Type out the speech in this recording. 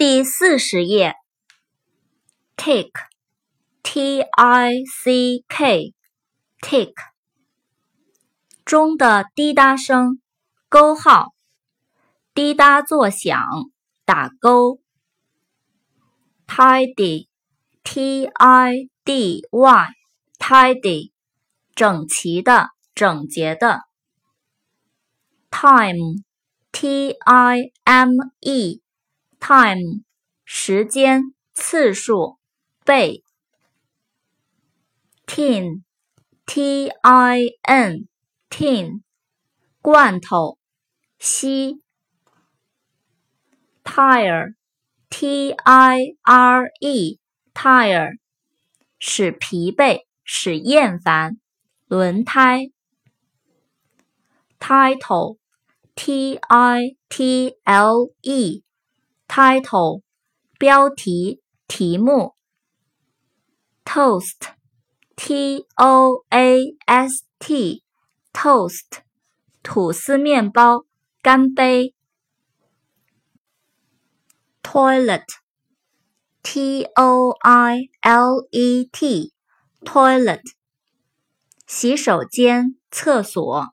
第四十页，tick，t i c k，tick，中的滴答声，勾号，滴答作响，打勾。tidy，t i d y，tidy，整齐的，整洁的。time，t i m e。Time 时间次数倍，tin t i n tin 罐头锡，tire t i r e tire 使疲惫使厌烦轮胎，title t i t l e Title，标题、题目。Toast，T-O-A-S-T，Toast，吐司面包。干杯。Toilet，T-O-I-L-E-T，Toilet，洗手间、厕所。